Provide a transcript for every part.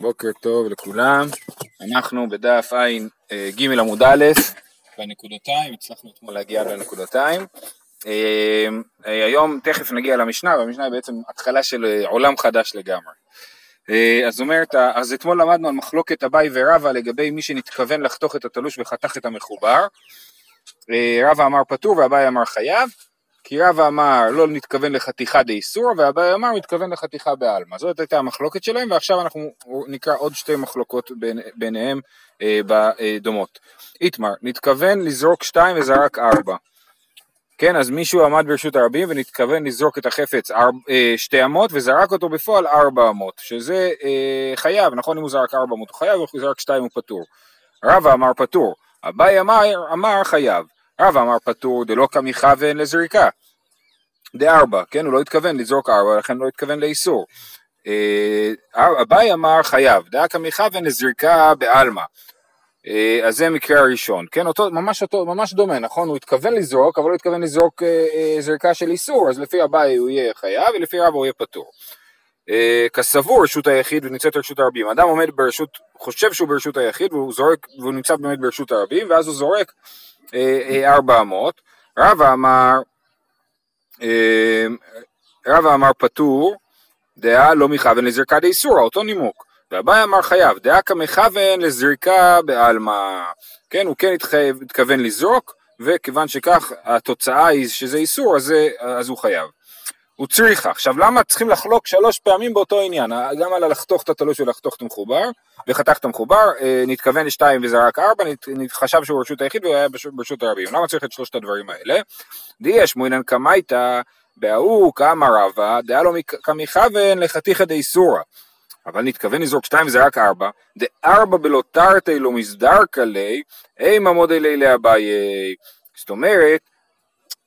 בוקר טוב לכולם, אנחנו בדף ע"ג עמוד א', בנקודותיים, הצלחנו אתמול להגיע לנקודותיים. אה, היום תכף נגיע למשנה, והמשנה היא בעצם התחלה של עולם חדש לגמרי. אה, אז אומרת, אז אתמול למדנו על מחלוקת אביי ורבא לגבי מי שנתכוון לחתוך את התלוש וחתך את המחובר. אה, רבא אמר פטור ואביי אמר חייב. כי רבא אמר לא נתכוון לחתיכה דאיסור, ואביי אמר מתכוון לחתיכה בעלמא. זאת הייתה המחלוקת שלהם, ועכשיו אנחנו נקרא עוד שתי מחלוקות בין, ביניהם אה, בדומות. איתמר, נתכוון לזרוק שתיים וזרק ארבע. כן, אז מישהו עמד ברשות הרבים ונתכוון לזרוק את החפץ ארבע, אה, שתי אמות וזרק אותו בפועל ארבע אמות, שזה אה, חייב, נכון אם הוא זרק ארבע אמות הוא חייב, אם הוא זרק שתיים הוא פטור. רבא אמר פטור, אביי אמר, אמר חייב. רבא אמר פטור דלא כמכוון לזריקה. דארבע, כן, הוא לא התכוון לזרוק ארבע, לכן לא התכוון לאיסור. אה, אביי אמר חייב, דא כמכוון לזריקה בעלמא. אה, אז זה מקרה הראשון, כן, אותו, ממש אותו, ממש דומה, נכון? הוא התכוון לזרוק, אבל הוא התכוון לזרוק אה, זריקה של איסור, אז לפי אביי הוא יהיה חייב, ולפי רבא הוא יהיה פטור. כסבור רשות היחיד ונמצאת רשות הרבים. אדם עומד ברשות, חושב שהוא ברשות היחיד והוא זורק, והוא נמצא באמת ברשות הרבים, ואז הוא זורק ארבע אמות. רבא אמר, רבא אמר פטור, דעה לא מכוון לזריקה דאיסורא, אותו נימוק. ואביי אמר חייב, דעה כמכוון לזריקה בעלמא. כן, הוא כן התכוון לזרוק, וכיוון שכך התוצאה היא שזה איסור, אז, אז הוא חייב. הוא צריכה. עכשיו למה צריכים לחלוק שלוש פעמים באותו עניין, גם על לחתוך את התלוש ולחתוך את המחובר, וחתך את המחובר, אה, נתכוון לשתיים וזרק ארבע, חשב שהוא רשות היחיד והוא היה ברשות הרבים. למה צריך את שלושת הדברים האלה? דיש מוינן קמייתא, בהוא כאמר רבא, דהיה לו כמכוון לחתיכא דאיסורא. אבל נתכוון לזרוק שתיים וזרק ארבע, דארבע בלא תרתי לא מסדרקא ליה, אימא מודלי לאביי. זאת אומרת,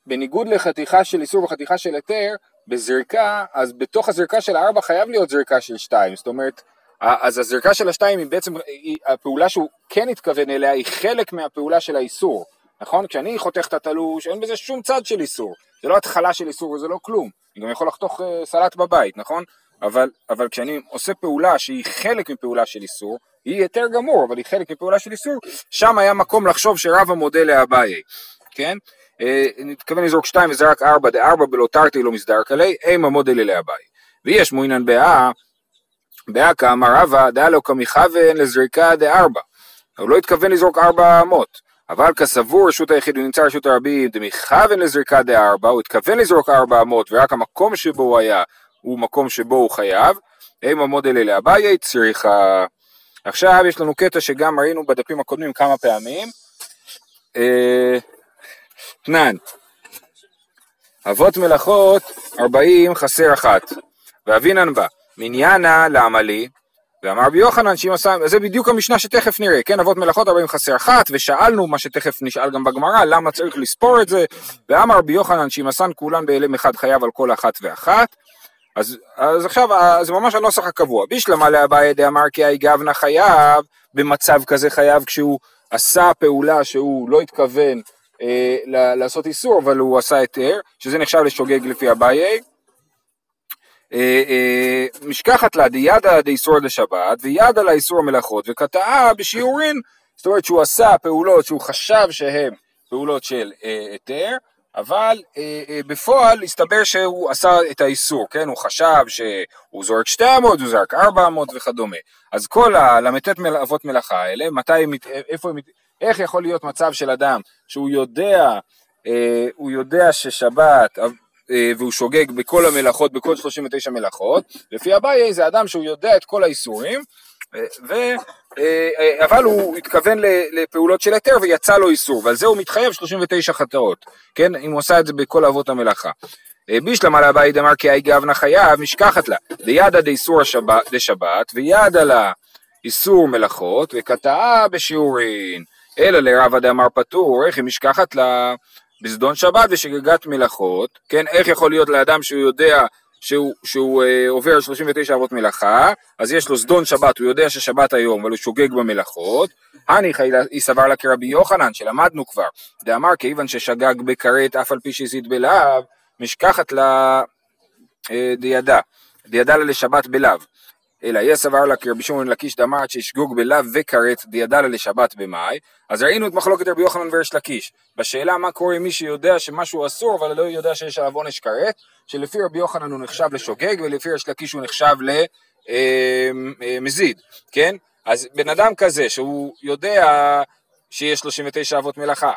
בניגוד לחתיכה של איסור וחתיכה של היתר, בזריקה, אז בתוך הזריקה של הארבע חייב להיות זריקה של שתיים, זאת אומרת, אז הזריקה של השתיים היא בעצם, היא, הפעולה שהוא כן התכוון אליה היא חלק מהפעולה של האיסור, נכון? כשאני חותך את התלוש, אין בזה שום צד של איסור, זה לא התחלה של איסור וזה לא כלום, אני גם יכול לחתוך uh, סלט בבית, נכון? אבל, אבל כשאני עושה פעולה שהיא חלק מפעולה של איסור, היא יותר גמור, אבל היא חלק מפעולה של איסור, שם היה מקום לחשוב שרב המודה לאביי, כן? נתכוון לזרוק שתיים וזרק ארבע, דארבע בלא תרתי לא מסדר כלי, אימה מודל אלי אביי. ויש מועינן באה, באה כאמר רבא, דאה לו כמכוון לזריקה דארבע. הוא לא התכוון לזרוק ארבע אמות. אבל כסבור רשות היחיד ונמצא רשות הרבים דמכוון לזריקה דארבע, הוא התכוון לזרוק ארבע אמות ורק המקום שבו הוא היה הוא מקום שבו הוא חייב, אימה מודל אלי אביי צריכה. עכשיו יש לנו קטע שגם ראינו בדפים הקודמים כמה פעמים. אה, תנן, אבות מלאכות ארבעים חסר אחת, ואבינן בה, מניינה לעמלי, ואמר רבי יוחנן שאם עשה, זה בדיוק המשנה שתכף נראה, כן, אבות מלאכות ארבעים חסר אחת, ושאלנו מה שתכף נשאל גם בגמרא, למה צריך לספור את זה, ואמר רבי יוחנן שאם עשן כולן באלם אחד חייב על כל אחת ואחת, אז, אז עכשיו זה ממש הנוסח הקבוע, בישלמה לאביי דאמר כי האי גבנה חייב, במצב כזה חייב כשהוא עשה פעולה שהוא לא התכוון אה, לעשות איסור, אבל הוא עשה היתר, שזה נחשב לשוגג לפי אביי. אה, אה, משכחת לה דידה דאיסור דשבת וידה לאיסור המלאכות וקטעה בשיעורין, זאת אומרת שהוא עשה פעולות שהוא חשב שהן פעולות של היתר, אבל אה, אה, בפועל הסתבר שהוא עשה את האיסור, כן? הוא חשב שהוא זורק שתי אמות, הוא זרק ארבע אמות וכדומה. אז כל הל"ט אבות מלאכה האלה, מתי, איפה הם, איך יכול להיות מצב של אדם שהוא יודע, אה, הוא יודע ששבת אה, והוא שוגג בכל המלאכות, בכל 39 מלאכות, לפי אביי זה אדם שהוא יודע את כל האיסורים, אה, ו, אה, אה, אבל הוא התכוון לפעולות של היתר ויצא לו איסור, ועל זה הוא מתחייב 39 חטאות, כן, אם הוא עשה את זה בכל אבות המלאכה. בישלמה לאביי דמר כי האי גבנה חייב, משכחת לה, לידא דאיסור דשבת, וידא לה איסור מלאכות, וקטעה בשיעורין. אלא לרב דאמר פטור, איך היא משכחת לה בזדון שבת ושגגת מלאכות, כן, איך יכול להיות לאדם שהוא יודע שהוא, שהוא אה, עובר 39 אבות מלאכה, אז יש לו זדון שבת, הוא יודע ששבת היום, אבל הוא שוגג במלאכות, הניחא היא סבר לה כרבי יוחנן, שלמדנו כבר, דאמר כיוון ששגג בכרת אף על פי שהזיד בלאו, משכחת לה אה, דידה, דידה לה לשבת בלאו. אלא יהיה סבר לה כרבי שמעון לקיש דאמרת שישגוג בלאו וכרת דידה לה לשבת במאי, אז ראינו את מחלוקת רבי יוחנן וריש לקיש. בשאלה מה קורה עם מי שיודע שמשהו אסור אבל לא יודע שיש עליו עונש כרת, שלפי רבי יוחנן הוא נחשב לשוגג ולפי ריש לקיש הוא נחשב למזיד, אה, אה, כן? אז בן אדם כזה שהוא יודע שיש 39 אבות מלאכה,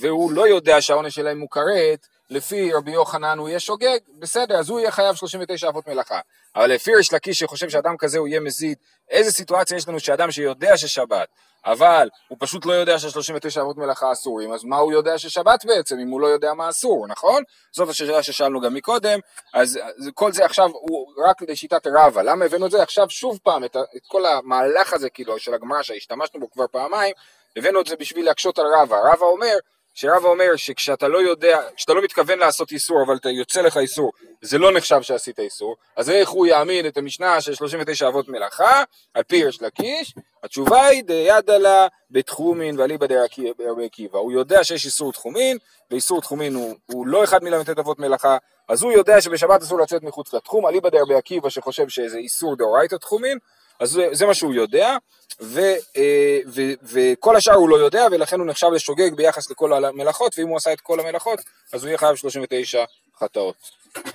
והוא לא יודע שהעונש שלהם הוא כרת, לפי רבי יוחנן הוא יהיה שוגג, בסדר, אז הוא יהיה חייב 39 אבות מלאכה. אבל לפי ריש לקיש שחושב שאדם כזה הוא יהיה מזיד, איזה סיטואציה יש לנו שאדם שיודע ששבת, אבל הוא פשוט לא יודע ש-39 אבות מלאכה אסורים, אז מה הוא יודע ששבת בעצם, אם הוא לא יודע מה אסור, נכון? זאת השאלה ששאלנו גם מקודם, אז כל זה עכשיו הוא רק לשיטת רבא, למה הבאנו את זה עכשיו שוב פעם, את, את כל המהלך הזה כאילו של הגמרא שהשתמשנו בו כבר פעמיים, הבאנו את זה בשביל להקשות על רבא, רבא אומר שרבא אומר שכשאתה לא יודע, כשאתה לא מתכוון לעשות איסור אבל אתה יוצא לך איסור, זה לא נחשב שעשית איסור, אז איך הוא יאמין את המשנה של 39 אבות מלאכה, על פי יש לקיש? התשובה היא דידה לה בתחומין ואליבא דרבי עקיבא, הוא יודע שיש איסור תחומין, ואיסור תחומין הוא, הוא לא אחד מל"ט אבות מלאכה, אז הוא יודע שבשבת אסור לצאת מחוץ לתחום, אליבא דרבי עקיבא שחושב שזה איסור דאורייתא תחומין, אז זה, זה מה שהוא יודע, ו, אה, ו, וכל השאר הוא לא יודע, ולכן הוא נחשב לשוגג ביחס לכל המלאכות, ואם הוא עשה את כל המלאכות, אז הוא יהיה חייב 39 חטאות.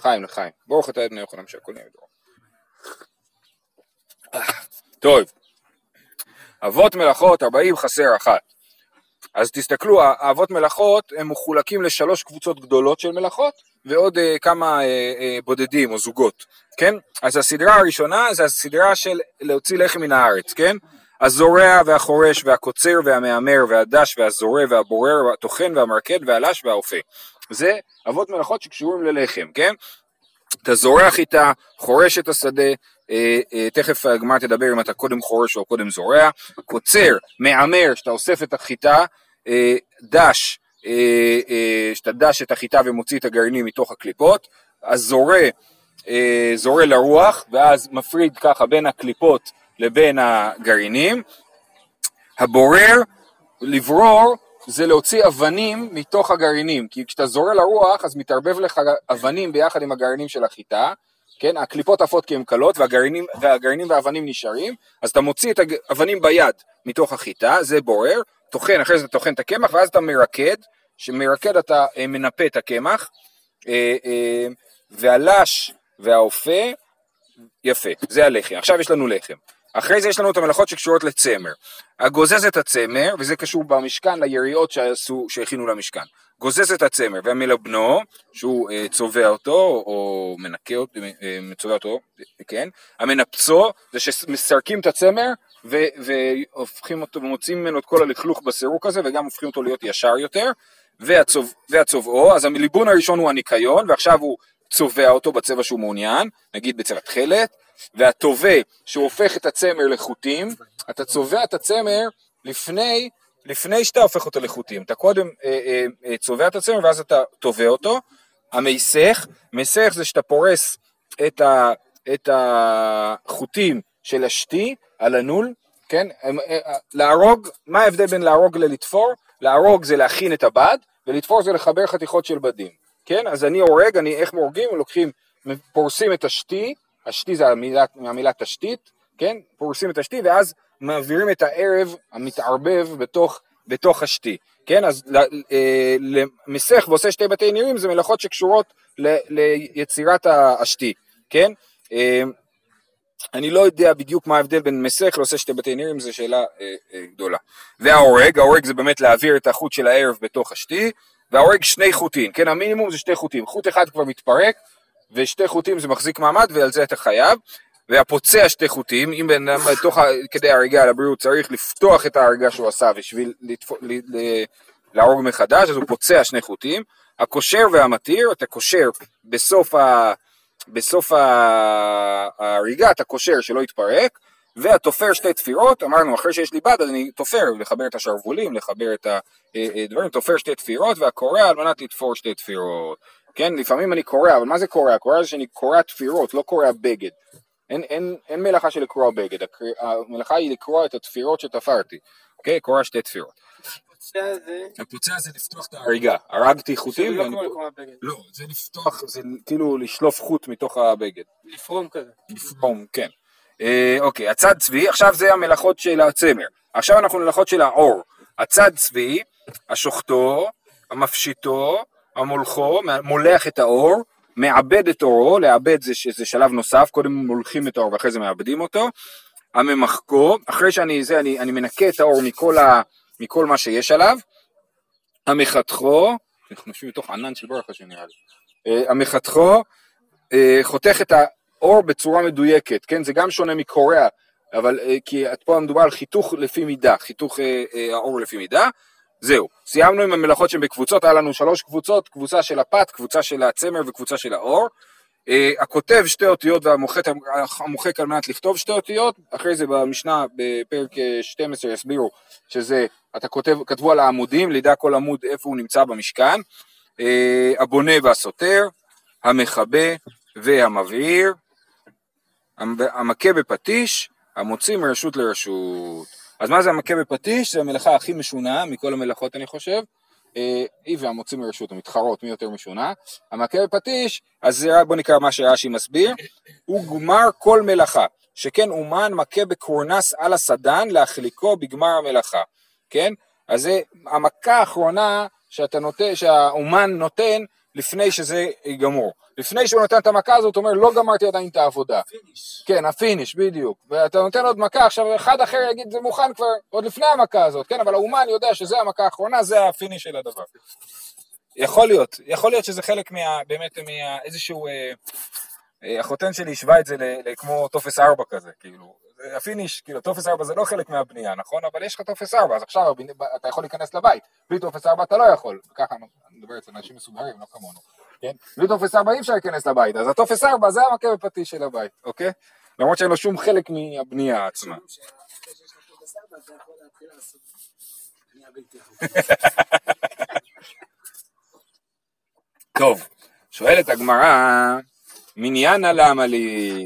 חיים לחיים. ברוך אתה את בני יוחנן שהכל נהיה בדור. טוב, אבות מלאכות 40 חסר אחת. אז תסתכלו, האבות מלאכות הם מחולקים לשלוש קבוצות גדולות של מלאכות ועוד uh, כמה uh, uh, בודדים או זוגות, כן? אז הסדרה הראשונה זה הסדרה של להוציא לחם מן הארץ, כן? הזורע והחורש והקוצר והמהמר והדש והזורע והבורר והטוחן והמרקד והלש והאופה. זה אבות מלאכות שקשורים ללחם, כן? אתה זורע חיטה, חורש את השדה, אה, אה, תכף הגמרא תדבר אם אתה קודם חורש או קודם זורע, קוצר, מהמר, שאתה אוסף את החיטה, אה, דש, אה, אה, שאתה דש את החיטה ומוציא את הגרעינים מתוך הקליפות, אז זורע, אה, זורע לרוח, ואז מפריד ככה בין הקליפות לבין הגרעינים. הבורר, לברור, זה להוציא אבנים מתוך הגרעינים, כי כשאתה זורע לרוח אז מתערבב לך אבנים ביחד עם הגרעינים של החיטה, כן, הקליפות עפות כי הן קלות והגרעינים, והגרעינים והאבנים נשארים, אז אתה מוציא את האבנים ביד מתוך החיטה, זה בורר, טוחן, אחרי זה טוחן את הקמח ואז אתה מרקד, שמרקד אתה אה, מנפה את הקמח, אה, אה, והלש והאופה, יפה, זה הלחם. עכשיו יש לנו לחם. אחרי זה יש לנו את המלאכות שקשורות לצמר. הגוזז את הצמר, וזה קשור במשכן ליריעות שעשו, שהכינו למשכן. גוזז את הצמר והמלבנו, שהוא אה, צובע אותו, או מנקה אותו, אה, צובע אותו, כן. המנפצו, זה שמסרקים את הצמר, ו- והופכים אותו, ומוצאים ממנו את כל הלכלוך בסירוק הזה, וגם הופכים אותו להיות ישר יותר. והצוב, והצובעו, אז הליבון הראשון הוא הניקיון, ועכשיו הוא צובע אותו בצבע שהוא מעוניין, נגיד בצבע תכלת, והטווה שהוא הופך את הצמר לחוטים, אתה צובע את הצמר לפני, לפני שאתה הופך אותו לחוטים, אתה קודם אה, אה, אה, צובע את הצמר ואז אתה טווה אותו, המסך, מסך זה שאתה פורס את, ה, את החוטים של השתי על הנול, כן, אה, אה, להרוג, מה ההבדל בין להרוג ללתפור? להרוג זה להכין את הבד, ולתפור זה לחבר חתיכות של בדים, כן, אז אני הורג, אני, איך הורגים? לוקחים, פורסים את השתי, השתי זה המילה, המילה תשתית, כן? פורסים את השתי ואז מעבירים את הערב המתערבב בתוך, בתוך השתי, כן? אז אה, למסך ועושה שתי בתי נירים זה מלאכות שקשורות ל, ליצירת השתי, כן? אה, אני לא יודע בדיוק מה ההבדל בין מסך לעושה שתי בתי נירים, זו שאלה אה, אה, גדולה. וההורג, ההורג זה באמת להעביר את החוט של הערב בתוך השתי, וההורג שני חוטים, כן? המינימום זה שתי חוטים, חוט אחד כבר מתפרק, ושתי חוטים זה מחזיק מעמד ועל זה אתה חייב, והפוצע שתי חוטים, אם בן אדם בתוך כדי הריגה לבריאות צריך לפתוח את ההריגה שהוא עשה בשביל לתפ... ל... ל... להרוג מחדש, אז הוא פוצע שני חוטים, הקושר והמתיר, אתה קושר בסוף, ה... בסוף ההריגה, אתה קושר שלא יתפרק, והתופר שתי תפירות, אמרנו אחרי שיש לי בד אז אני תופר, לחבר את השרוולים, לחבר את הדברים, תופר שתי תפירות והקורע על מנת לתפור שתי תפירות. כן, לפעמים אני קורע, אבל מה זה קורע? קורע זה שאני קורע תפירות, לא קורע בגד. אין, אין, אין מלאכה של לקרוע בגד, המלאכה היא לקרוע את התפירות שתפרתי, אוקיי? קורע שתי תפירות. הפוצע זה לפתוח את ההריגה, הרגתי חוטים, זה לא כמו לקרוע בגד. לא, זה לפתוח, זה כאילו לשלוף חוט מתוך הבגד. לפרום כזה. לפרום, כן. אה, אוקיי, הצד צבי, עכשיו זה המלאכות של הצמר. עכשיו אנחנו מלאכות של העור. הצד צבי, השוחטו, המפשיטו, המולכו, מולח את האור, מעבד את אורו, לעבד זה, זה שלב נוסף, קודם מולכים את האור ואחרי זה מעבדים אותו, הממחקו, אחרי שאני זה, אני, אני מנקה את האור מכל, ה, מכל מה שיש עליו, המחתכו, אנחנו יושבים בתוך ענן של ברכה שנראה לי, אה, המחתכו, אה, חותך את האור בצורה מדויקת, כן, זה גם שונה מקוריאה, אבל אה, כי פה מדובר על חיתוך לפי מידה, חיתוך האור לפי מידה, זהו, סיימנו עם המלאכות שהן בקבוצות, היה לנו שלוש קבוצות, קבוצה של הפת, קבוצה של הצמר וקבוצה של האור. Uh, הכותב שתי אותיות והמוחק על מנת לכתוב שתי אותיות, אחרי זה במשנה בפרק 12 יסבירו שזה, אתה כותב, כתבו על העמודים, לידע כל עמוד איפה הוא נמצא במשכן, uh, הבונה והסותר, המכבה והמבעיר, המכה בפטיש, המוציא מרשות לרשות. אז מה זה המכה בפטיש? זה המלאכה הכי משונה מכל המלאכות אני חושב. אה, היא והמוציא מרשות המתחרות מי יותר משונה. המכה בפטיש, אז בוא נקרא מה שרש"י מסביר, הוא גמר כל מלאכה, שכן אומן מכה בקורנס על הסדן להחליקו בגמר המלאכה, כן? אז זה המכה האחרונה שאתה נותן, שהאומן נותן לפני שזה ייגמור. לפני שהוא נותן את המכה הזאת, הוא אומר, לא גמרתי עדיין את העבודה. finish. כן, ה finish, בדיוק. ואתה נותן עוד מכה, עכשיו אחד אחר יגיד, זה מוכן כבר עוד לפני המכה הזאת, כן, אבל האומן יודע שזה המכה האחרונה, זה ה finish של הדבר. יכול להיות, יכול להיות שזה חלק מה... באמת מאיזשהו... אה, אה, החותן שלי השווה את זה לכמו טופס 4 כזה, כאילו, ה finish, כאילו טופס 4 זה לא חלק מהבנייה, נכון? אבל יש לך טופס 4, אז עכשיו אתה יכול להיכנס לבית, בלי טופס 4 אתה לא יכול, ככה אני מדבר אצל אנשים מסוגרים, לא כמונו, כן? בלי טופס 4 אי אפשר להיכנס לבית, אז הטופס 4 זה המכה בפטיש של הבית, אוקיי? למרות שאין לו שום חלק מהבנייה עצמה. טוב, שואלת הגמרא, מניינה למה לי?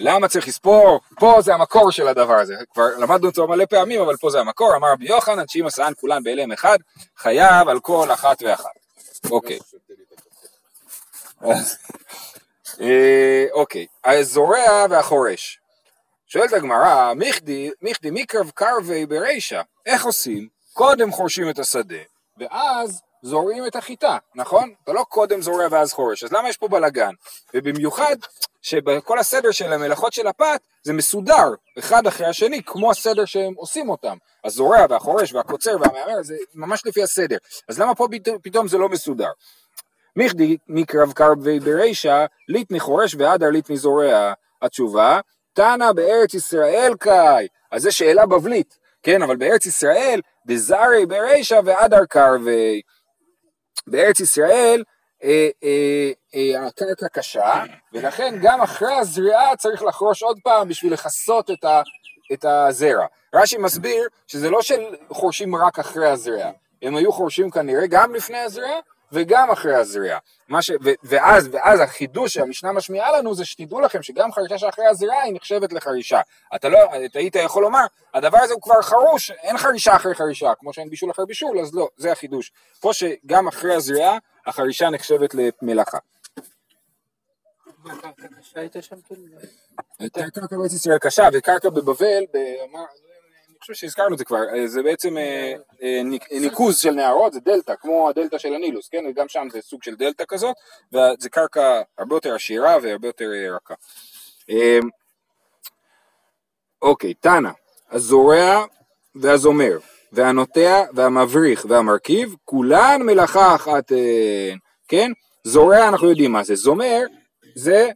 למה צריך לספור? פה זה המקור של הדבר הזה, כבר למדנו אותו מלא פעמים, אבל פה זה המקור, אמר רבי יוחנן, שאם עשאן כולן בהלם אחד, חייב על כל אחת ואחת. אוקיי. אה, אוקיי, הזורע והחורש. שואלת הגמרא, מיכדי, מיכדי מקרב קרבי ברישא, איך עושים? קודם חורשים את השדה, ואז זורעים את החיטה, נכון? אתה לא קודם זורע ואז חורש, אז למה יש פה בלאגן? ובמיוחד שבכל הסדר של המלאכות של הפת זה מסודר, אחד אחרי השני, כמו הסדר שהם עושים אותם. הזורע והחורש והקוצר והמהמר זה ממש לפי הסדר. אז למה פה פתאום זה לא מסודר? מיכדי מקרב קרבי ברישא, ליטני חורש ואדר ליטני זורע. התשובה, תנא בארץ ישראל קאי. אז זו שאלה בבלית, כן, אבל בארץ ישראל, דזרי ברישא ואדר קרבי. בארץ ישראל הקרקע קשה, ולכן גם אחרי הזריעה צריך לחרוש עוד פעם בשביל לכסות את, את הזרע. רש"י מסביר שזה לא שחורשים רק אחרי הזריעה, הם היו חורשים כנראה גם לפני הזריעה וגם אחרי הזריעה. ש... ו... ואז, ואז החידוש שהמשנה משמיעה לנו זה שתדעו לכם שגם חרישה שאחרי הזריעה היא נחשבת לחרישה. אתה לא, אתה היית יכול לומר, הדבר הזה הוא כבר חרוש, אין חרישה אחרי חרישה, כמו שאין בישול אחרי בישול, אז לא, זה החידוש. פה שגם אחרי הזריעה החרישה נחשבת למלאכה. הייתה קרקע בארץ ישראל קשה, וקרקע בבבל, חושב שהזכרנו את זה כבר, אה, זה בעצם אה, אה, ניקוז של נהרות, זה דלתא, כמו הדלתא של הנילוס, כן? גם שם זה סוג של דלתא כזאת, וזה קרקע הרבה יותר עשירה והרבה יותר רכה. אוקיי, תנא, הזורע והזומר. והנוטע והמבריך והמרכיב, כולן מלאכה אחת, כן? זורע אנחנו יודעים מה זה, זומר זה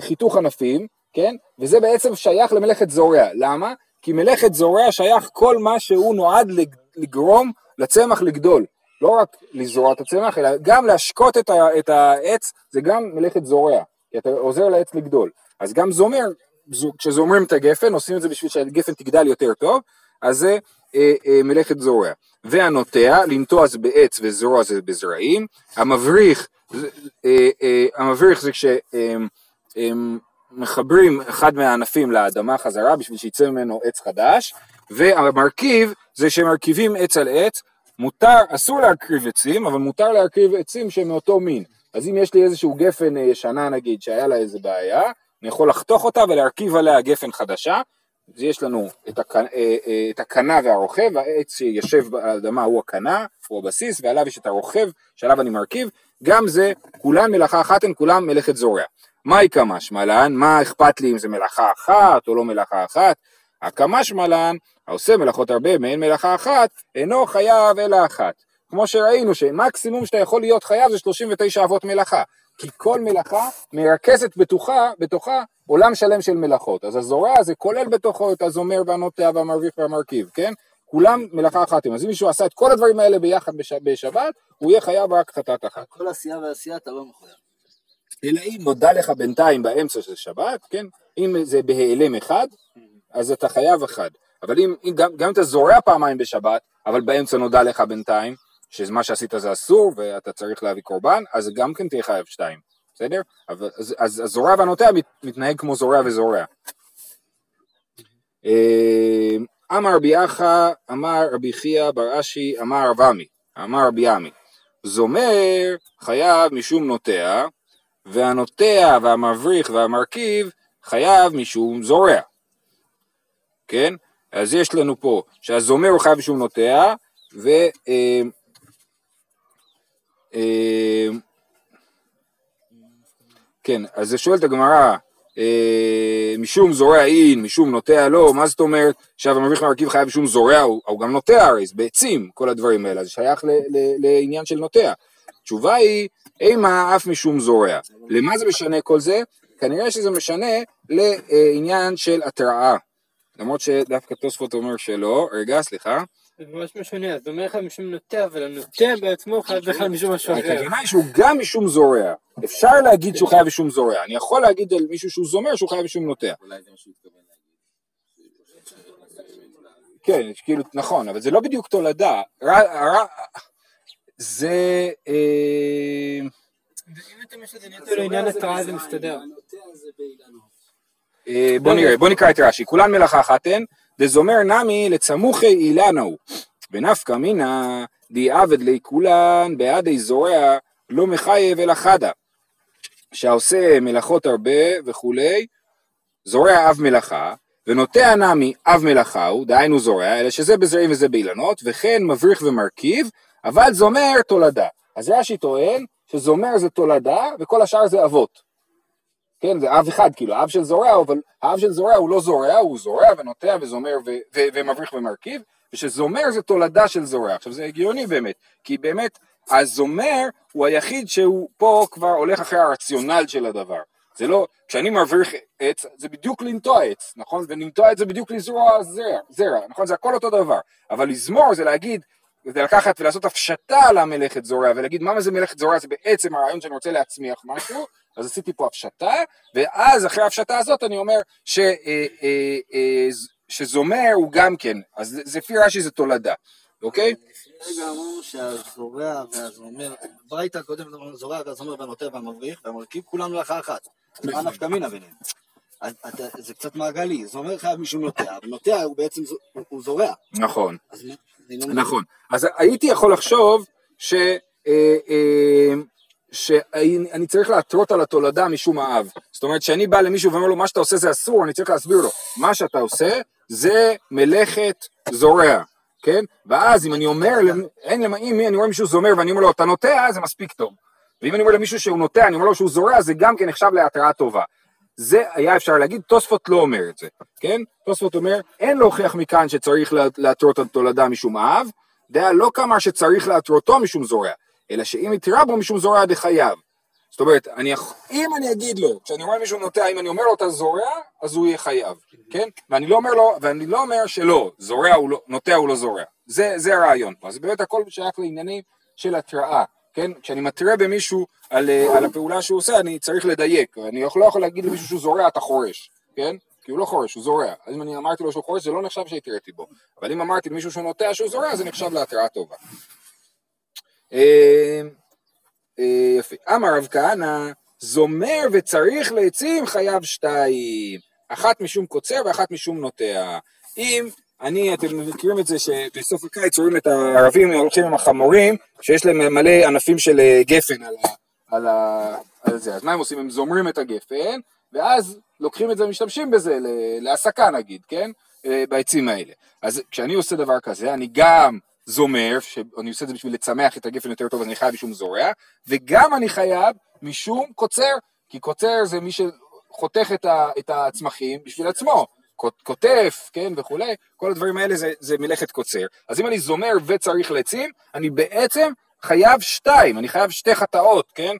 חיתוך ענפים, כן? וזה בעצם שייך למלאכת זורע, למה? כי מלאכת זורע שייך כל מה שהוא נועד לגרום לצמח לגדול, לא רק לזרוע את הצמח, אלא גם להשקות את, ה, את העץ, זה גם מלאכת זורע, כי אתה עוזר לעץ לגדול. אז גם זומר, כשזומרים את הגפן, עושים את זה בשביל שהגפן תגדל יותר טוב, אז זה אה, אה, מלאכת זורע. והנוטע, לנטוע זה בעץ וזרוע זה בזרעים. המבריך, אה, אה, המבריך זה כשמחברים אחד מהענפים לאדמה חזרה בשביל שיצא ממנו עץ חדש. והמרכיב זה שמרכיבים עץ על עץ. מותר, אסור להקריב עצים, אבל מותר להקריב עצים שהם מאותו מין. אז אם יש לי איזשהו גפן ישנה נגיד, שהיה לה איזה בעיה, אני יכול לחתוך אותה ולהרכיב עליה גפן חדשה, אז יש לנו את, הקנ... אה, אה, את הקנה והרוכב, העץ שיושב באדמה הוא הקנה, הוא הבסיס, ועליו יש את הרוכב שעליו אני מרכיב, גם זה, כולן מלאכה אחת הן כולן מלאכת זורע. מהי כמשמע לן? מה אכפת לי אם זה מלאכה אחת או לא מלאכה אחת? הקמשמע לן, העושה מלאכות הרבה מעין מלאכה אחת, אינו חייב אלא אחת. כמו שראינו שמקסימום שאתה יכול להיות חייב זה 39 אבות מלאכה. כי כל מלאכה מרכזת בתוכה, בתוכה עולם שלם של מלאכות. אז הזורע זה כולל בתוכו את הזומר והנוטע והמרוויח והמרכיב, כן? כולם מלאכה אחת. אז אם מישהו עשה את כל הדברים האלה ביחד בש... בשבת, הוא יהיה חייב רק חטאת אחת. כל עשייה ועשייה אתה לא מחויב. אלא אם נודע לך בינתיים באמצע של שבת, כן? אם זה בהיעלם אחד, אז אתה חייב אחד. אבל אם, אם גם, גם אתה זורע פעמיים בשבת, אבל באמצע נודע לך בינתיים, שמה שעשית זה אסור ואתה צריך להביא קורבן, אז גם כן תהיה חייב שתיים, בסדר? אז, אז, אז הזורע והנוטע מת, מתנהג כמו זורע וזורע. אה, אמר רבי אחא, אמר רבי חייא בר אשי, אמר רב עמי, אמר רבי עמי, זומר חייב משום נוטע, והנוטע והמבריך והמרכיב חייב משום זורע. כן? אז יש לנו פה שהזומר הוא חייב משום נוטע, ו... אה, אה, כן, אז זה שואלת הגמרא, אה, משום זורע אין, משום נוטע לא, מה זאת אומרת עכשיו המרוויח מרכיב חייב משום זורע, הוא, הוא גם נוטע הרי, זה בעצים, כל הדברים האלה, זה שייך ל, ל, לעניין של נוטע. התשובה היא, אימה אף משום זורע. למה זה משנה כל זה? כנראה שזה משנה לעניין של התראה. למרות שדווקא תוספות אומר שלא, רגע, סליחה. זה ממש משנה, אז אומר לך משום נוטע, אבל הנוטע בעצמו חייב בכלל משום משהו אחר. הכוונה היא שהוא גם משום זורע. אפשר להגיד שהוא חייב משום זורע. אני יכול להגיד על מישהו שהוא זומר שהוא חייב משום נוטע. כן, כאילו, נכון, אבל זה לא בדיוק תולדה. זה... אה, נטו לעניין התראה זה מסתדר. אה, בוא נראה, בוא נקרא את רש"י. כולן מלאכה אחת הן, דזומר נמי לצמוכי אילנו. ונפקא מינא די עבד לי כולן בעדי זורע לא מחייב אלא חדה. שהעושה מלאכות הרבה וכולי, זורע אב מלאכה, ונוטע נמי אב מלאכה הוא, דהיינו זורע, אלא שזה בזרעים וזה באילנות, וכן מבריך ומרכיב, אבל זומר תולדה. אז רש"י טוען שזומר זה תולדה וכל השאר זה אבות. כן, זה אב אחד, כאילו, אב של זורע, אבל האב של זורע הוא לא זורע, הוא זורע ונוטע וזומר ו- ו- ומבריך ומרכיב, ושזומר זה תולדה של זורע. עכשיו זה הגיוני באמת, כי באמת הזומר הוא היחיד שהוא פה כבר הולך אחרי הרציונל של הדבר. זה לא, כשאני מבריך עץ, זה בדיוק לנטוע עץ, נכון? ולנטוע עץ זה בדיוק לזרוע זרע, זרע, נכון? זה הכל אותו דבר. אבל לזמור זה להגיד, זה לקחת ולעשות הפשטה על המלאכת זורע, ולהגיד מה זה מלאכת זורע, זה בעצם הרעיון שאני רוצה להצמיח משהו, אז עשיתי פה הפשטה, ואז אחרי ההפשטה הזאת אני אומר ש, אה, אה, אה, שזומר הוא גם כן, אז זה- לפי רש"י זה תולדה, אוקיי? רגע אמרו שהזורע והזומר, ברייתא קודם אמרנו, זורע והזומר והנוטע והמבריך והמרכיב כולם מלאכה אחת. מה נפקא מינה ביניהם? זה קצת מעגלי, זומר חייב משום נוטע, אבל נוטע הוא בעצם הוא- זורע. נכון. אז לא. נכון. אז הייתי יכול לחשוב ש... אה, אה, שאני צריך להתרות על התולדה משום האב. זאת אומרת, שאני בא למישהו ואומר לו, מה שאתה עושה זה אסור, אני צריך להסביר לו, מה שאתה עושה זה מלאכת זורע, כן? ואז אם אני אומר, אין למה, אם אני רואה מישהו זומר ואני אומר לו, אתה נוטע, זה מספיק טוב. ואם אני אומר למישהו שהוא נוטע, אני אומר לו שהוא זורע, זה גם כן נחשב להתראה טובה. זה היה אפשר להגיד, תוספות לא אומר את זה, כן? תוספות אומר, אין להוכיח מכאן שצריך לה- להתרות על תולדה משום אב, דעה לא כמה שצריך להתרותו משום זורע, אלא שאם יתרה בו משום זורע דחייב. זאת אומרת, אני, אם אני אגיד לו, כשאני רואה מישהו נוטע, אם אני אומר לו אתה זורע, אז הוא יהיה חייב, כן? ואני לא אומר לו, ואני לא אומר שלא, זורע הוא לא, נוטע הוא לא זורע. זה, זה הרעיון פה. אז באמת הכל שייך לעניינים של התראה, כן? כשאני מתרה במישהו על, אה, על הפעולה שהוא עושה, אני צריך לדייק. אני לא יכול להגיד למישהו שהוא זורע, אתה חורש, כן? כי הוא לא חורש, הוא זורע. אז אם אני אמרתי לו שהוא חורש, זה לא נחשב שהתראיתי בו. אבל אם אמרתי למישהו שהוא נוטע שהוא זורע, זה נחשב להתראה טובה. אה, אה, יפה. אמר רב כהנא, זומר וצריך לעצים חייב שתיים. אחת משום קוצר ואחת משום נוטע. אם אני, אתם מכירים את זה שבסוף הקיץ רואים את הערבים הולכים עם החמורים, שיש להם מלא ענפים של אה, גפן על, על, ה, על זה. אז מה הם עושים? הם זומרים את הגפן, ואז לוקחים את זה ומשתמשים בזה להסקה נגיד, כן? אה, בעצים האלה. אז כשאני עושה דבר כזה, אני גם זומר, שאני עושה את זה בשביל לצמח את הגפן יותר טוב, אז אני חייב משום זורע, וגם אני חייב משום קוצר, כי קוצר זה מי שחותך את, ה, את הצמחים בשביל עצמו, קוטף, כן, וכולי, כל הדברים האלה זה, זה מלאכת קוצר. אז אם אני זומר וצריך לעצים, אני בעצם חייב שתיים, אני חייב שתי חטאות, כן,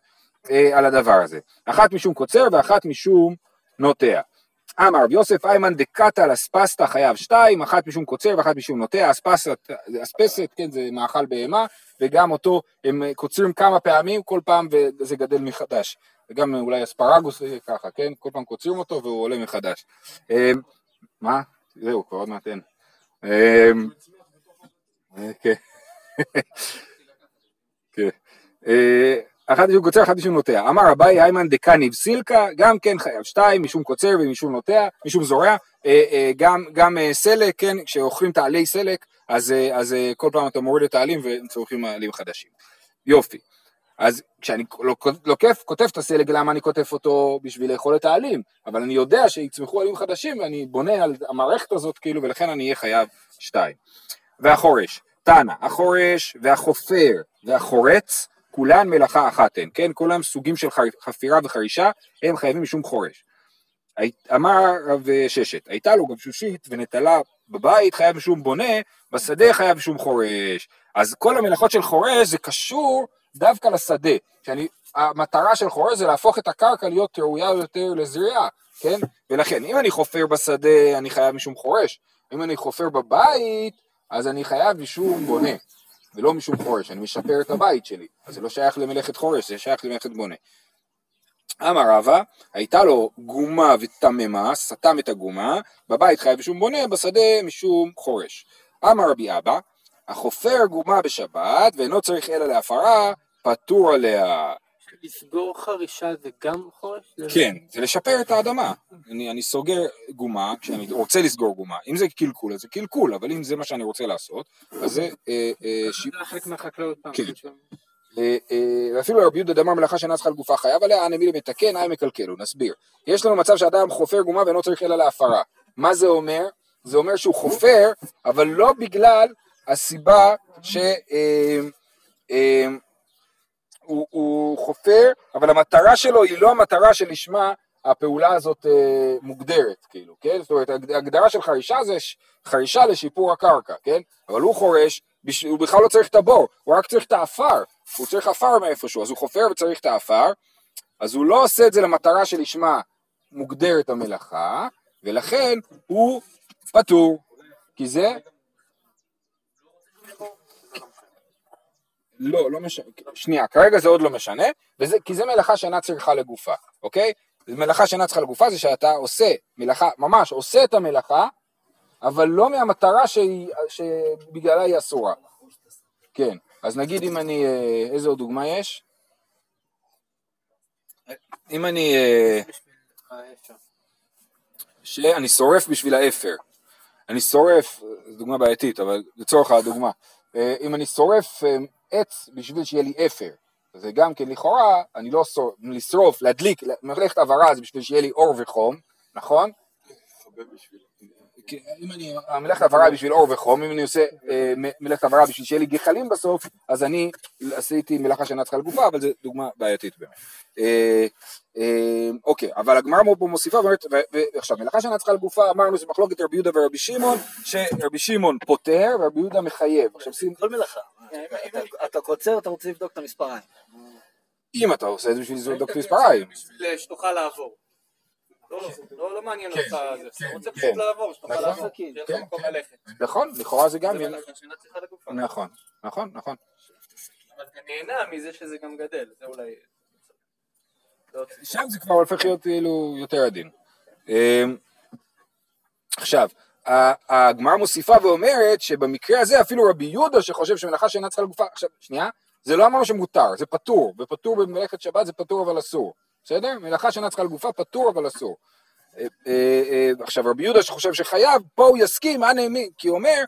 אה, על הדבר הזה. אחת משום קוצר ואחת משום נוטע. אמר רב יוסף איימן דקתא לאספסתא חייב שתיים, אחת משום קוצר ואחת משום נוטע, אספסת, כן, זה מאכל בהמה, וגם אותו הם קוצרים כמה פעמים, כל פעם וזה גדל מחדש. וגם אולי אספרגוס זה ככה, כן? כל פעם קוצרים אותו והוא עולה מחדש. מה? זהו, כבר עוד מעט אין. אה, אה, כן. כן. אה, אחת משום קוצר, אחת משום נוטע. אמר אביי היימן דקניב סילקה, גם כן חייב שתיים, משום קוצר ומשום נוטע, משום זורע, אה, גם, גם סלק, כן, כשאוכלים את העלי סלק, אז, אז כל פעם אתה מוריד את העלים וצורכים עלים חדשים. יופי. אז כשאני לוקף, כותב את הסלג, למה אני כותב אותו בשביל לאכול את העלים? אבל אני יודע שיצמחו עלים חדשים ואני בונה על המערכת הזאת, כאילו, ולכן אני אהיה חייב שתיים. והחורש, תנא, החורש והחופר והחורץ, כולן מלאכה אחת הן, כן? כולם סוגים של חפירה וחרישה, הם חייבים משום חורש. אמר רב ששת, הייתה לו גבשושית ונטלה בבית, חייב משום בונה, בשדה חייב משום חורש. אז כל המלאכות של חורש זה קשור דווקא לשדה, שאני, המטרה של חורש זה להפוך את הקרקע להיות ראויה יותר לזריעה, כן? ולכן, אם אני חופר בשדה, אני חייב משום חורש, אם אני חופר בבית, אז אני חייב משום בונה, ולא משום חורש, אני משפר את הבית שלי, אז זה לא שייך למלאכת חורש, זה שייך למלאכת בונה. אמר רבא, הייתה לו גומה ותממה, סתם את הגומה, בבית חייב משום בונה, בשדה משום חורש. אמר רבי אבא, החופר גומה בשבת ואינו צריך אלא להפרה, פטור עליה. לסגור חרישה זה גם חורש? זה- כן, זה לשפר את האדמה. אני, אני סוגר גומה כשאני רוצה לסגור גומה. אם זה קלקול, אז זה קלקול, אבל אם זה מה שאני רוצה לעשות, אז זה אה, אה, ש... חלק מהחקלאות פעם. כן. אה, אה, ואפילו רבי יהודה דמר מלאכה צריכה על גופה חייב עליה, אנא מילי מתקן, אנא מקלקלו, נסביר. יש לנו מצב שאדם חופר גומה ואינו צריך אלא להפרה. מה זה אומר? זה אומר שהוא חופר, אבל לא בגלל הסיבה ש... אה, אה, הוא, הוא חופר, אבל המטרה שלו היא לא המטרה שלשמה הפעולה הזאת אה, מוגדרת, כאילו, כן? זאת אומרת, ההגדרה של חרישה זה חרישה לשיפור הקרקע, כן? אבל הוא חורש. הוא בכלל לא צריך את הבור, הוא רק צריך את האפר, הוא צריך עפר מאיפשהו, אז הוא חופר וצריך את האפר, אז הוא לא עושה את זה למטרה שלשמה מוגדרת המלאכה, ולכן הוא פטור, כי זה... לא, לא משנה, שנייה, כרגע זה עוד לא משנה, וזה, כי זה מלאכה שאינה צריכה לגופה, אוקיי? מלאכה שאינה צריכה לגופה זה שאתה עושה מלאכה, ממש עושה את המלאכה, אבל לא מהמטרה שהיא, שבגללה היא אסורה. כן, אז נגיד אם אני, אה, איזה עוד דוגמה יש? אם אני, אה. שאני שורף בשביל האפר. אני שורף, זו דוגמה בעייתית, אבל לצורך הדוגמה, אה, אם אני שורף אה, עץ בשביל שיהיה לי אפר, זה גם כן לכאורה, אני לא שורף, לשרוף, להדליק, מלאכת הבהרה זה בשביל שיהיה לי אור וחום, נכון? כי אם אני, המלאכת הבהרה היא בשביל אור וחום, אם אני עושה אה, מלאכת הבהרה בשביל שיהיה לי גחלים בסוף, אז אני עשיתי מלאכה שאינה צריכה לגופה, אבל זו דוגמה בעייתית באמת. אה, אה, אוקיי, אבל הגמרא פה מוסיפה, ו- ועכשיו מלאכה שאינה צריכה לגופה, אמרנו זה מחלוקת רבי יהודה ורבי שמעון, שרבי שמעון פוטר ורבי יהודה מחייב. עכשיו שים, כל מלאכה. אתה- קוצר, אתה רוצה לבדוק את המספריים. אם אתה עושה את זה בשביל לבדוק מספריים, בשביל שתוכל לעבור. לא, לא, לא מעניין אותך זה, אתה רוצה כן. פשוט לעבור, שתוכל נכון. לעבור, שיהיה לך כן, מקום כן. ללכת. נכון, לכאורה זה גם. נכון, נכון, נכון. אבל אתה נהנה מזה שזה גם גדל, זה אולי... לא. שם זה כבר הופך להיות כאילו יותר עדין. אמ, עכשיו, הגמרא מוסיפה ואומרת שבמקרה הזה אפילו רבי יהודה שחושב שמלאכה שאינה צריכה לגופה, עכשיו, שנייה, זה לא אמרנו שמותר, זה פטור, ופטור במלאכת שבת זה פטור אבל אסור, בסדר? מלאכה שאינה צריכה לגופה פטור אבל אסור. אה, אה, אה, עכשיו רבי יהודה שחושב שחייב, פה הוא יסכים, הנעמי, כי הוא אומר,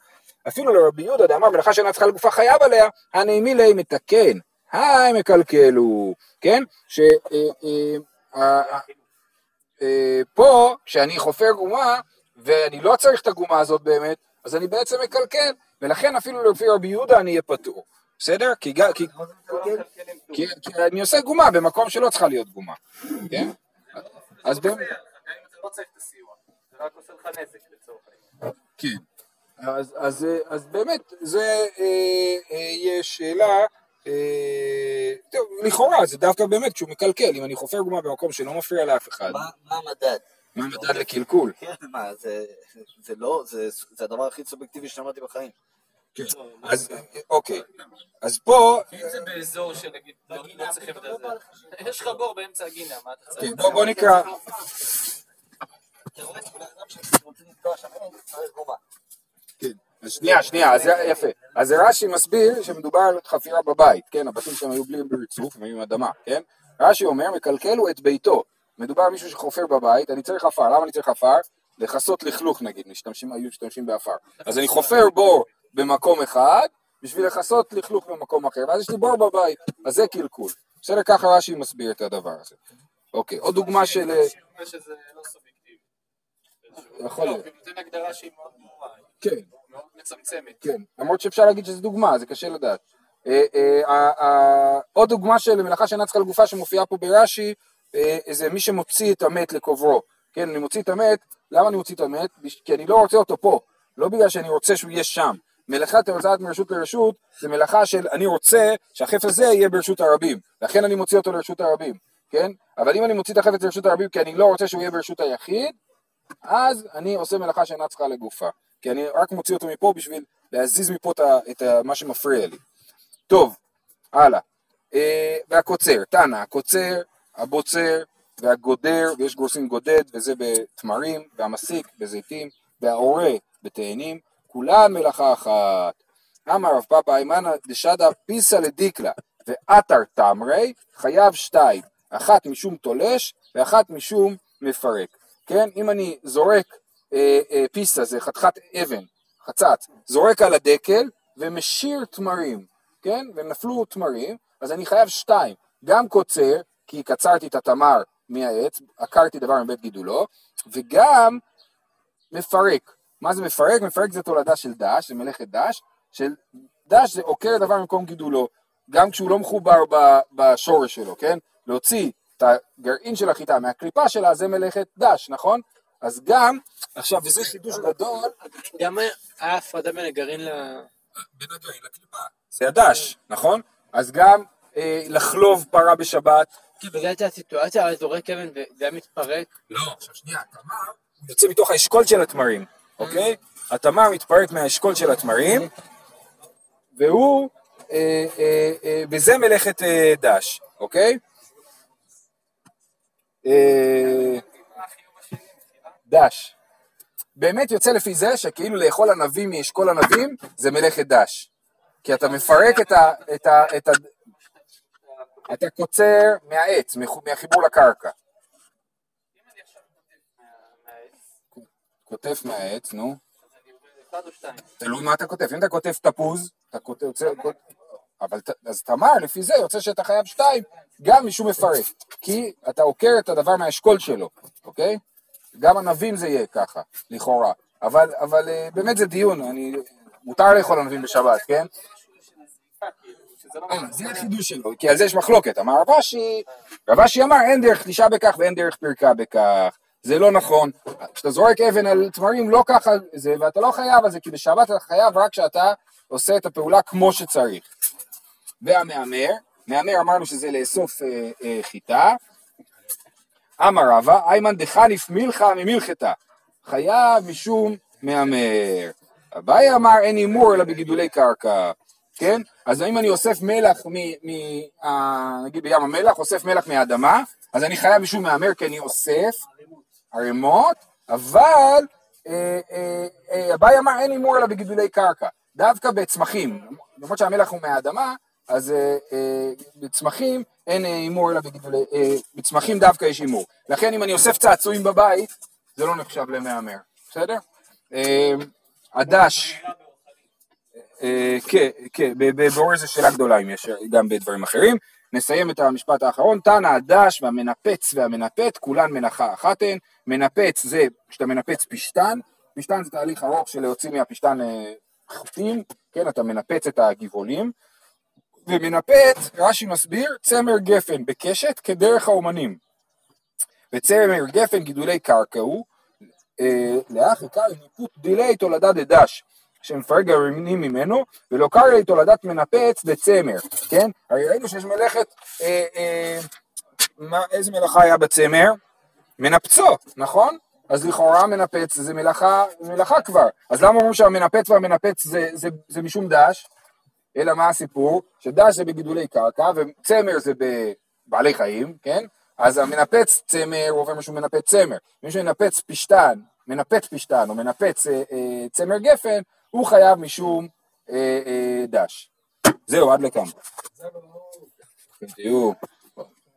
אפילו לרבי יהודה דאמר מלאכה שאינה צריכה לגופה חייב עליה, הנעמי ליה מתקן, היי מקלקלו, כן? ש... פה, כשאני חופר גומה, ואני לא צריך את הגומה הזאת באמת, אז אני בעצם מקלקל, ולכן אפילו לפי רבי יהודה אני אהיה פטור. בסדר? כי, ג- כי, כי, כי אני עושה גומה במקום שלא צריכה להיות גומה. כן? אז באמת... גם אם אתה לא צריך את הסיוע, זה רק עושה לך נזק לצורך העניין. כן. אז, אז, אז באמת, זה אה, אה, יש שאלה, אה, טוב, לכאורה זה דווקא באמת כשהוא מקלקל, אם אני חופר גומה במקום שלא מפריע לאף אחד, מה מה המדד? מה המדד לקלקול? כן, מה, זה- זה לא, זה זה הדבר הכי סובייקטיבי שלמדתי בחיים. כן. אז אה, אוקיי, אז פה, אם זה באזור שנגיד לא לא צריכים את זה, יש לך בור באמצע הגינה, מה אתה צריך? כן, בוא בוא נקרא, צריך. אז שנייה, שנייה, אז יפה. אז רש"י מסביר שמדובר על חפירה בבית, כן, הבתים שם היו בלי ריצוף, הם היו עם אדמה, כן? רש"י אומר, מקלקלו את ביתו. מדובר על מישהו שחופר בבית, אני צריך עפר, למה אני צריך עפר? לכסות לכלוך נגיד, משתמשים, היו משתמשים בעפר. אז אני חופר בור במקום אחד, בשביל לכסות לכלוך במקום אחר, ואז יש לי בור בבית, אז זה קלקול. בסדר, ככה רש"י מסביר את הדבר הזה. אוקיי, עוד דוגמה של... שזה לא סובייקטיבי. יכול להיות. הוא נותן הגדרה שהיא מאוד ברורה, כן. מאוד מצמצמת. כן, למרות שאפשר להגיד שזו דוגמה, זה קשה לדעת. אה, אה, אה, אה, עוד דוגמה של מלאכה שאינה צריכה לגופה שמופיעה פה ברש"י, אה, זה מי שמוציא את המת לקוברו. כן, אני מוציא את המת, למה אני מוציא את המת? כי אני לא רוצה אותו פה, לא בגלל שאני רוצה שהוא יהיה שם. מלאכת הוצאת מרשות לרשות זה מלאכה של אני רוצה שהחפץ הזה יהיה ברשות הרבים, לכן אני מוציא אותו לרשות הרבים, כן? אבל אם אני מוציא את החפץ לרשות הרבים כי אני לא רוצה שהוא יהיה ברשות היחיד, אז אני עושה מלאכה שאינה צריכה לגופה. כי אני רק מוציא אותו מפה בשביל להזיז מפה את, מה שמפריע לי. טוב, הלאה. אה, והקוצר, תנא, הקוצר, הבוצר והגודר, ויש גורסים גודד, וזה בתמרים, והמסיק בזיתים, והעורה בתאנים, כולן מלאכה אחת. אמר רב פאפא איימנא דשדא פיסא לדיקלה, ועתר תמרי, חייב שתיים, אחת משום תולש, ואחת משום מפרק. כן, אם אני זורק אה, אה, פיסה, זה חתיכת אבן, חצץ, זורק על הדקל ומשאיר תמרים, כן, ונפלו תמרים, אז אני חייב שתיים, גם קוצר, כי קצרתי את התמר מהעץ, עקרתי דבר מבית גידולו, וגם מפרק. מה זה מפרק? מפרק זה תולדה של דש, זה מלאכת דש, של דש זה עוקר דבר ממקום גידולו, גם כשהוא לא מחובר ב- בשורש שלו, כן? להוציא את הגרעין של החיטה מהקליפה שלה זה מלאכת דש, נכון? אז גם, עכשיו, וזה חידוש גדול, גם היה הפרדה בין הגרעין ל... בין הגרעין לקליפה. זה הדש, נכון? אז גם אה, לחלוב פרה בשבת. בגלל הייתה סיטואציה, היה זורק אבן וזה מתפרק. לא, עכשיו שנייה, הוא יוצא מתוך האשכול של התמרים, אוקיי? התמר מתפרק מהאשכול של התמרים, והוא, אה, אה, אה, וזה מלאכת אה, דש, אוקיי? אה, דש. באמת יוצא לפי זה שכאילו לאכול ענבים מאשכול ענבים זה מלאכת דש. כי אתה מפרק את ה... את ה, את ה אתה קוצר מהעץ, מהחיבור לקרקע. אם אני עכשיו כותב מה- כותב מהעץ, נו. תלוי מה אתה כותב. אם אתה כותב תפוז, אתה כותב... אבל אז תמר, לפי זה יוצא שאתה חייב שתיים, גם משום מפרק. כי אתה עוקר את הדבר מהאשכול שלו, אוקיי? גם ענבים זה יהיה ככה, לכאורה. אבל, אבל אה, באמת זה דיון, אני... מותר לאכול ענבים בשבת, כן? אה, זה החידוש שלו, כי על זה יש מחלוקת. אמר רב אשי, רב אשי אמר אין דרך תלישה בכך ואין דרך פרקה בכך. זה לא נכון. כשאתה זורק אבן על תמרים לא ככה זה, ואתה לא חייב על זה, כי בשבת אתה חייב רק כשאתה עושה את הפעולה כמו שצריך. והמהמר, מהמר אמרנו שזה לאסוף אה, אה, חיטה. אמר רבא, איימן דחניף מילכה ממלכתה. חייב משום מהמר. אביי אמר אין הימור אלא בגידולי קרקע. כן? אז אם אני אוסף מלח, מ, מ, אה, נגיד בים המלח, אוסף מלח מהאדמה, אז אני חייב משום מהמר כי אני אוסף ערימות, אבל אה, אה, אה, אביי אמר אין הימור אלא בגידולי קרקע, דווקא בצמחים, למרות שהמלח הוא מהאדמה, אז אה, אה, בצמחים אין אה, הימור אלא בגידולי, אה, בצמחים דווקא יש הימור, לכן אם אני אוסף צעצועים בבית, זה לא נחשב למהמר, בסדר? אה, הדש, אה, כן, כן, ב- באור זו שאלה גדולה אם יש גם בדברים אחרים. נסיים את המשפט האחרון, תנא הדש והמנפץ והמנפת, כולן מנחה אחת הן, מנפץ זה כשאתה מנפץ פשתן, פשתן זה תהליך ארוך של להוציא מהפשתן אה, חוטים, כן, אתה מנפץ את הגבעולים, ומנפץ, רש"י מסביר, צמר גפן בקשת כדרך האומנים. וצמר גפן גידולי קרקע הוא, אה, לאח עיקר ניפוט דילי תולדה דדש, שמפרק גרעינים ממנו, ולא קרעי תולדת מנפץ דצמר, כן? הרי ראינו שיש מלאכת, אה, אה, מה, איזה מלאכה היה בצמר? מנפצו, נכון? אז לכאורה מנפץ זה מלאכה, מלאכה כבר, אז למה אומרים שהמנפץ והמנפץ זה, זה, זה משום דש? אלא מה הסיפור? שדש זה בגידולי קרקע וצמר זה בבעלי חיים, כן? אז המנפץ צמר הוא עובר משהו מנפץ צמר. מי שמנפץ פשתן, מנפץ פשתן או מנפץ אה, אה, צמר גפן, הוא חייב משום אה, אה, דש. זהו, עד לכאן. תהיו.